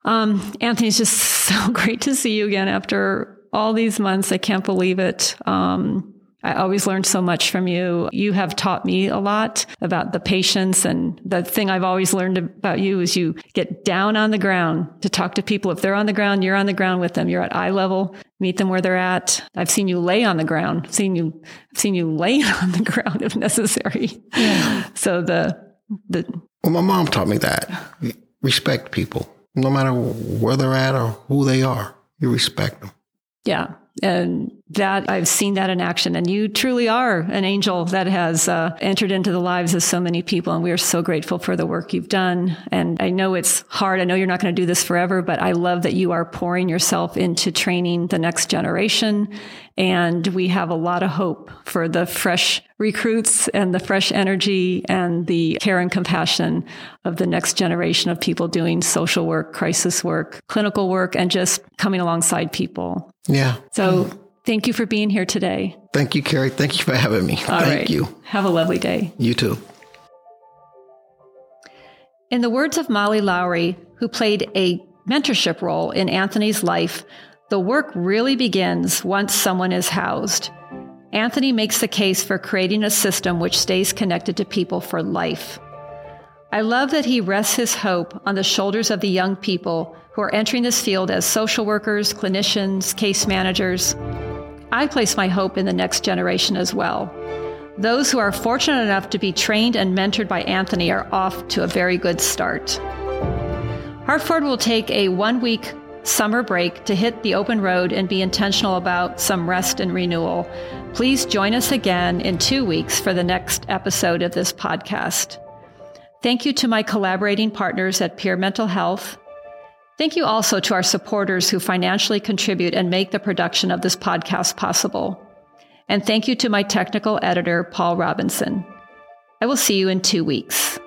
Um, Anthony, it's just <laughs> so great to see you again after all these months. I can't believe it. Um, I always learned so much from you. You have taught me a lot about the patience. And the thing I've always learned about you is you get down on the ground to talk to people. If they're on the ground, you're on the ground with them. You're at eye level, meet them where they're at. I've seen you lay on the ground, I've seen you, I've seen you lay <laughs> on the ground if necessary. Yeah. So the, the. Well, my mom taught me that. Respect people, no matter where they're at or who they are. You respect them. Yeah. And that I've seen that in action. And you truly are an angel that has uh, entered into the lives of so many people. And we are so grateful for the work you've done. And I know it's hard. I know you're not going to do this forever, but I love that you are pouring yourself into training the next generation. And we have a lot of hope for the fresh recruits and the fresh energy and the care and compassion of the next generation of people doing social work, crisis work, clinical work, and just coming alongside people. Yeah. So thank you for being here today. Thank you, Kerry. Thank you for having me. All thank right. you. Have a lovely day. You too. In the words of Molly Lowery, who played a mentorship role in Anthony's life, the work really begins once someone is housed. Anthony makes the case for creating a system which stays connected to people for life. I love that he rests his hope on the shoulders of the young people who are entering this field as social workers, clinicians, case managers. I place my hope in the next generation as well. Those who are fortunate enough to be trained and mentored by Anthony are off to a very good start. Hartford will take a one week summer break to hit the open road and be intentional about some rest and renewal. Please join us again in two weeks for the next episode of this podcast. Thank you to my collaborating partners at Peer Mental Health. Thank you also to our supporters who financially contribute and make the production of this podcast possible. And thank you to my technical editor, Paul Robinson. I will see you in two weeks.